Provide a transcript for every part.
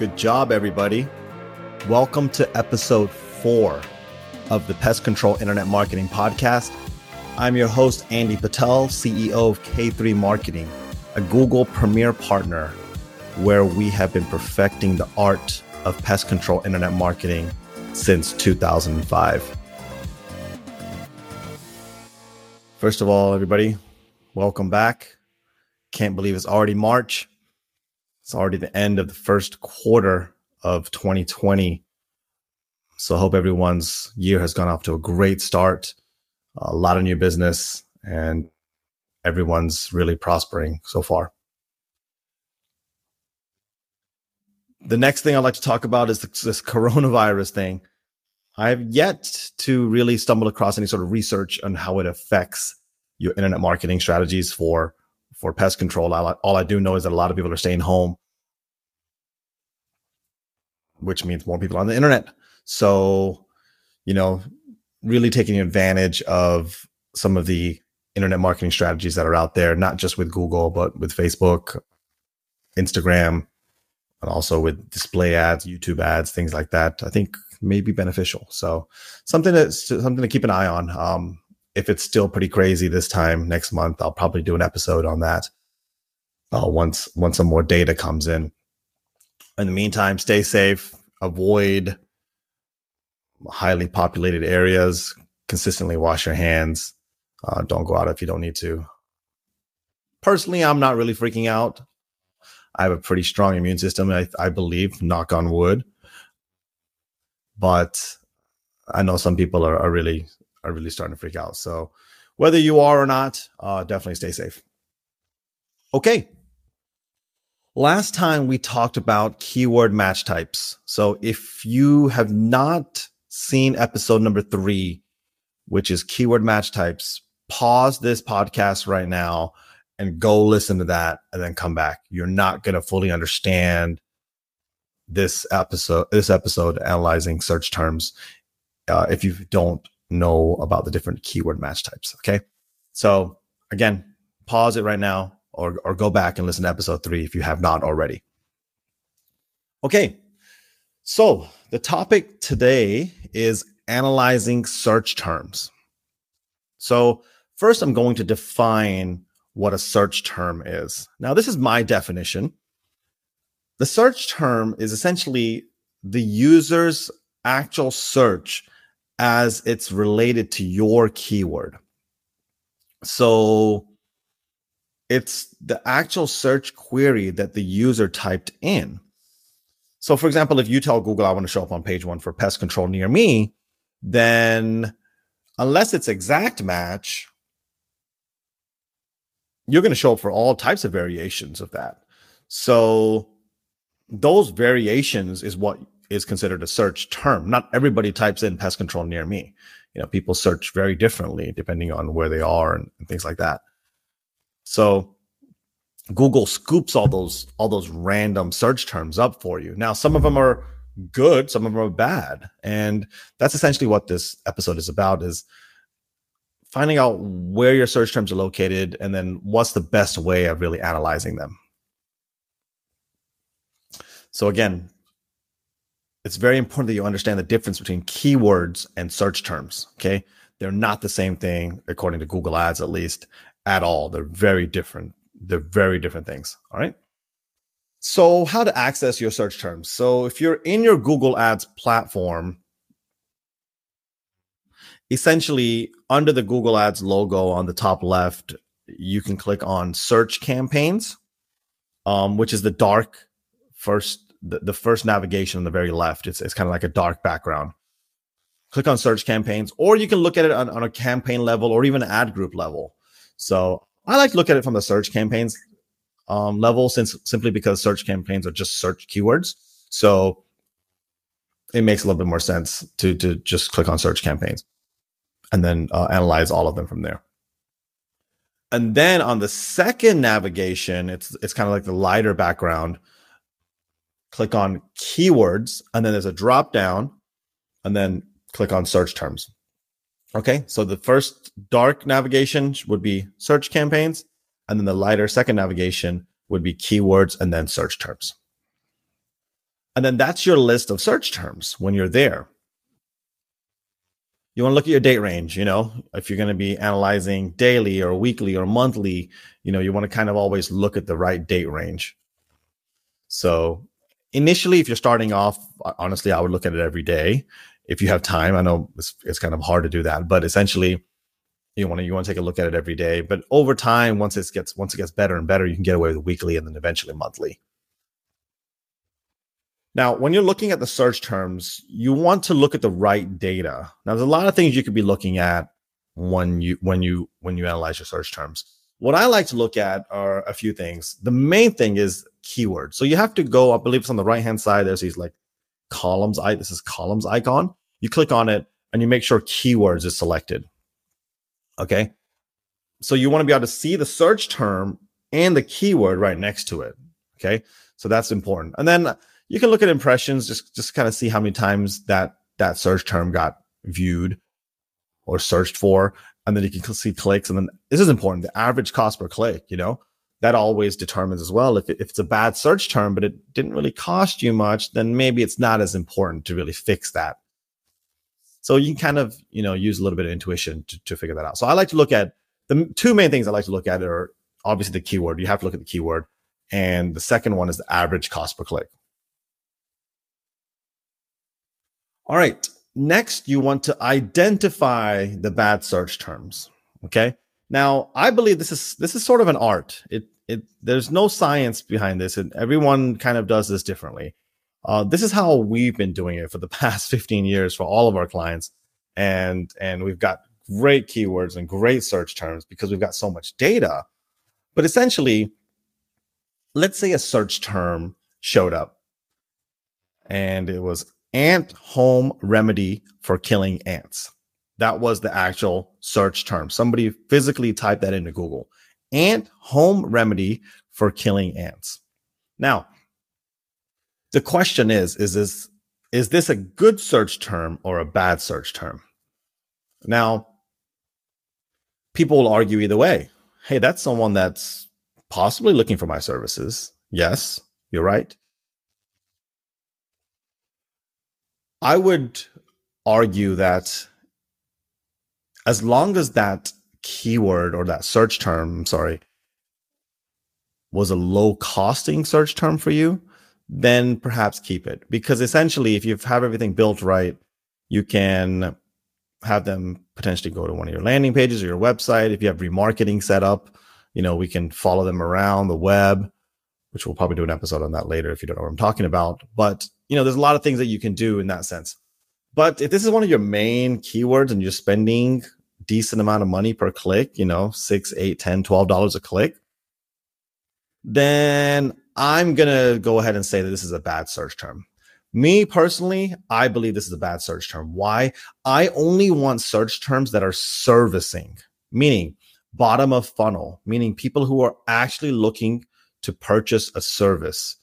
Good job, everybody. Welcome to episode four of the Pest Control Internet Marketing Podcast. I'm your host, Andy Patel, CEO of K3 Marketing, a Google Premier partner where we have been perfecting the art of pest control internet marketing since 2005. First of all, everybody, welcome back. Can't believe it's already March. It's already the end of the first quarter of 2020. So I hope everyone's year has gone off to a great start. A lot of new business and everyone's really prospering so far. The next thing I'd like to talk about is this coronavirus thing. I have yet to really stumble across any sort of research on how it affects your internet marketing strategies for for pest control. All I, all I do know is that a lot of people are staying home, which means more people on the internet. So, you know, really taking advantage of some of the internet marketing strategies that are out there, not just with Google, but with Facebook, Instagram, and also with display ads, YouTube ads, things like that. I think may be beneficial. So something that's something to keep an eye on. Um, if it's still pretty crazy this time next month, I'll probably do an episode on that. Uh, once once some more data comes in. In the meantime, stay safe. Avoid highly populated areas. Consistently wash your hands. Uh, don't go out if you don't need to. Personally, I'm not really freaking out. I have a pretty strong immune system. I, I believe, knock on wood. But I know some people are, are really are really starting to freak out. So whether you are or not, uh, definitely stay safe. Okay. Last time we talked about keyword match types. So if you have not seen episode number three, which is keyword match types, pause this podcast right now and go listen to that and then come back. You're not going to fully understand this episode, this episode analyzing search terms. Uh, if you don't know about the different keyword match types. Okay. So again, pause it right now or, or go back and listen to episode three if you have not already. Okay. So the topic today is analyzing search terms. So first I'm going to define what a search term is. Now, this is my definition. The search term is essentially the user's actual search as it's related to your keyword. So it's the actual search query that the user typed in. So, for example, if you tell Google, I want to show up on page one for pest control near me, then unless it's exact match, you're going to show up for all types of variations of that. So, those variations is what is considered a search term. Not everybody types in pest control near me. You know, people search very differently depending on where they are and, and things like that. So Google scoops all those all those random search terms up for you. Now, some of them are good, some of them are bad, and that's essentially what this episode is about: is finding out where your search terms are located, and then what's the best way of really analyzing them. So again, it's very important that you understand the difference between keywords and search terms. Okay. They're not the same thing, according to Google Ads, at least at all. They're very different. They're very different things. All right. So, how to access your search terms? So, if you're in your Google Ads platform, essentially under the Google Ads logo on the top left, you can click on search campaigns, um, which is the dark first the, the first navigation on the very left. It's, it's kind of like a dark background. Click on search campaigns, or you can look at it on, on a campaign level or even ad group level. So I like to look at it from the search campaigns um, level, since simply because search campaigns are just search keywords. So it makes a little bit more sense to to just click on search campaigns and then uh, analyze all of them from there. And then on the second navigation, it's it's kind of like the lighter background click on keywords, and then there's a drop down, and then click on search terms. Okay, so the first dark navigation would be search campaigns, and then the lighter second navigation would be keywords and then search terms. And then that's your list of search terms when you're there. You want to look at your date range, you know, if you're going to be analyzing daily or weekly or monthly, you know, you want to kind of always look at the right date range. So initially, if you're starting off, honestly, I would look at it every day if you have time. I know it's, it's kind of hard to do that, but essentially, you want to you want to take a look at it every day. But over time, once it gets once it gets better and better, you can get away with weekly and then eventually monthly. Now, when you're looking at the search terms, you want to look at the right data. Now, there's a lot of things you could be looking at when you when you when you analyze your search terms. What I like to look at are a few things. The main thing is keywords. So you have to go, I believe it's on the right hand side. There's these like columns. I this is columns icon. You click on it and you make sure keywords is selected. Okay. So you want to be able to see the search term and the keyword right next to it. Okay. So that's important. And then you can look at impressions, just, just kind of see how many times that, that search term got viewed or searched for. And then you can see clicks. And then this is important. The average cost per click, you know, that always determines as well. If, it, if it's a bad search term, but it didn't really cost you much, then maybe it's not as important to really fix that so you can kind of, you know, use a little bit of intuition to, to figure that out. So I like to look at the two main things I like to look at are obviously the keyword. You have to look at the keyword. And the second one is the average cost per click. All right. Next, you want to identify the bad search terms. Okay. Now, I believe this is this is sort of an art. It it there's no science behind this, and everyone kind of does this differently. Uh, this is how we've been doing it for the past 15 years for all of our clients. And, and we've got great keywords and great search terms because we've got so much data. But essentially, let's say a search term showed up and it was ant home remedy for killing ants. That was the actual search term. Somebody physically typed that into Google. Ant home remedy for killing ants. Now, the question is is this is this a good search term or a bad search term now people will argue either way hey that's someone that's possibly looking for my services yes you're right i would argue that as long as that keyword or that search term sorry was a low costing search term for you then perhaps keep it. Because essentially if you have everything built right you can have them potentially go to one of your landing pages or your website. If you have remarketing set up you know we can follow them around the web which we'll probably do an episode on that later if you don't know what i'm talking about but you know there's a lot of things that you can do in that sense but if this is one of your main keywords and you're spending decent amount of money per click you know six eight ten twelve dollars a click then I'm to go ahead and say that this is a bad search term. Me personally, I believe this is a bad search term. Why? I only want search terms that are servicing, meaning bottom of funnel, meaning people who are actually looking to purchase a service.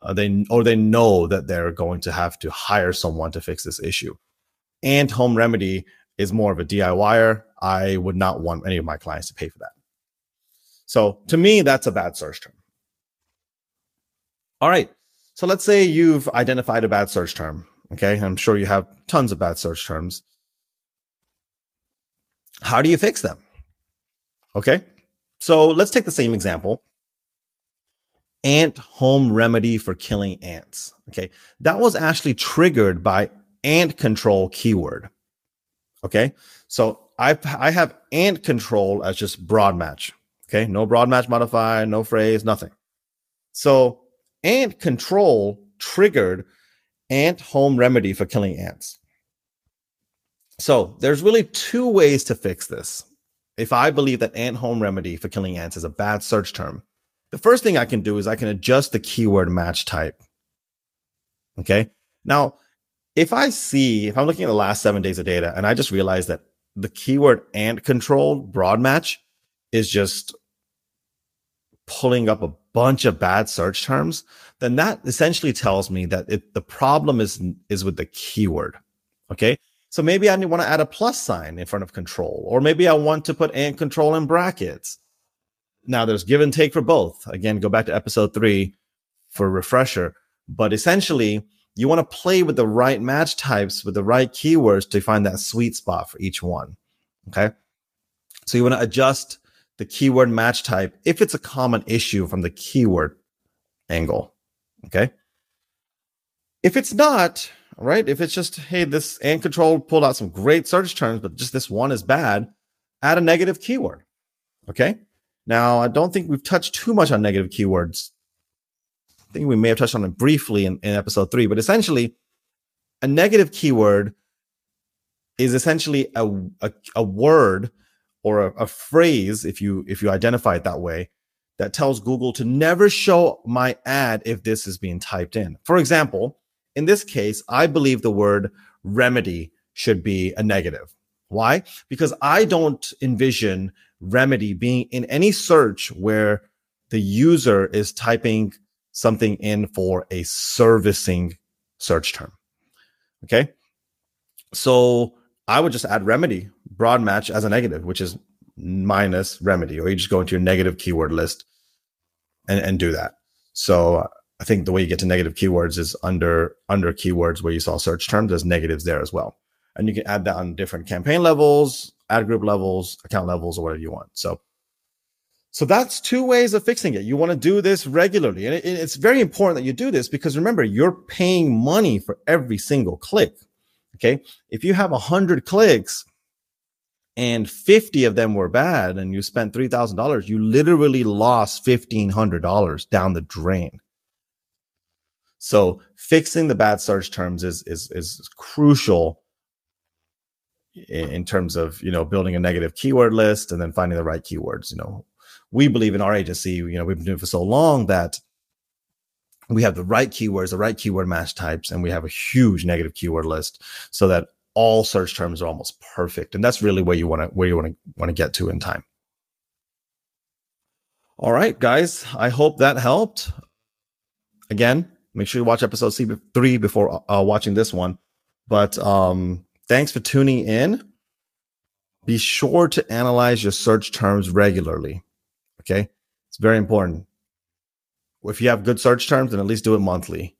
Uh, they or they know that they're going to have to hire someone to fix this issue. ant home remedy is more of a DIYer. I would not want any of my clients to pay for that. So to me, that's a bad search term. All right. So let's say you've identified a bad search term. Okay. I'm sure you have tons of bad search terms. How do you fix them? Okay. So let's take the same example. Ant home remedy for killing ants. Okay. That was actually triggered by ant control keyword. Okay. So I, I have ant control as just broad match. Okay. No broad match modifier, no phrase, nothing. So ant control triggered ant home remedy for killing ants. So there's really two ways to fix this. If I believe that ant home remedy for killing ants is a bad search term, the first thing I can do is I can adjust the keyword match type. Okay. Now, if I see, if I'm looking at the last seven days of data and I just realize that the keyword ant control broad match is just pulling up a bunch of bad search terms, then that essentially tells me that it, the problem is, is with the keyword. Okay. So maybe I want to add a plus sign in front of control, or maybe I want to put ant control in brackets. Now there's give and take for both. Again, go back to episode three for refresher. But essentially, you want to play with the right match types with the right keywords to find that sweet spot for each one. Okay. So you want to adjust the keyword match type if it's a common issue from the keyword angle. Okay. If it's not, right? If it's just, hey, this ant control pulled out some great search terms, but just this one is bad, add a negative keyword. Okay. Now, I don't think we've touched too much on negative keywords. I think we may have touched on it briefly in, in episode three, but essentially, a negative keyword is essentially a, a, a word or a, a, phrase, if you if you identify it that way, that tells Google to never show my ad if this is being typed in. For example, in this case, I believe the word remedy should be a negative. Why? Because I don't envision remedy being in any search where the user is typing something in for a servicing search term. Okay. So I would just add remedy broad match as a negative, which is minus remedy, or you just go into your negative keyword list and, and do that. So I think the way you get to negative keywords is under under keywords where you saw search terms. There's negatives there as well, and you can add that on different campaign levels, ad group levels, account levels, or whatever you want. So, so that's two ways of fixing it. You want to do this regularly, and it, it's very important that you do this because remember you're paying money for every single click. Okay, if you have a hundred clicks and 50 of them were bad and you spent $3,000, you literally lost $1,500 down the drain. So fixing the bad search terms is is is crucial in, terms of you know building a negative keyword list and then finding the right keywords. You know, we believe in our agency. You know, we've been doing for so long that we have the right keywords, the right keyword match types, and we have a huge negative keyword list so that all search terms are almost perfect. And that's really where you want to where you want to want to get to in time. All right, guys. I hope that helped. Again, Make sure you watch episode c3 before uh, watching this one. But um, thanks for tuning in. Be sure to analyze your search terms regularly. Okay. It's very important. If you have good search terms, then at least do it monthly.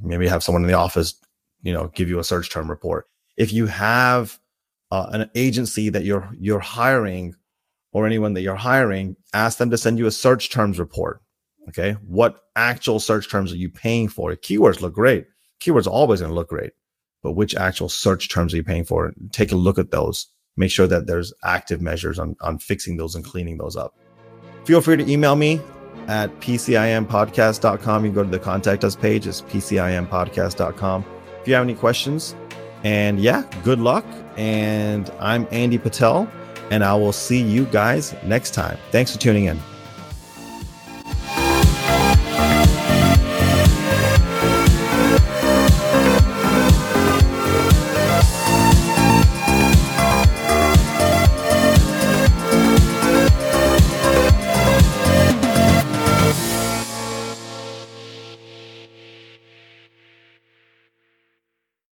Maybe have someone in the office, you know, give you a search term report. If you have uh, an agency that you're you're hiring or anyone that you're hiring, ask them to send you a search terms report. Okay. What actual search terms are you paying for? Keywords look great. Keywords always going to look great, but which actual search terms are you paying for? Take a look at those. Make sure that there's active measures on, on fixing those and cleaning those up. Feel free to email me at pcimpodcast.com. You go to the contact us page. It's pcimpodcast.com. If you have any questions, and yeah, good luck. And I'm Andy Patel, and I will see you guys next time. Thanks for tuning in.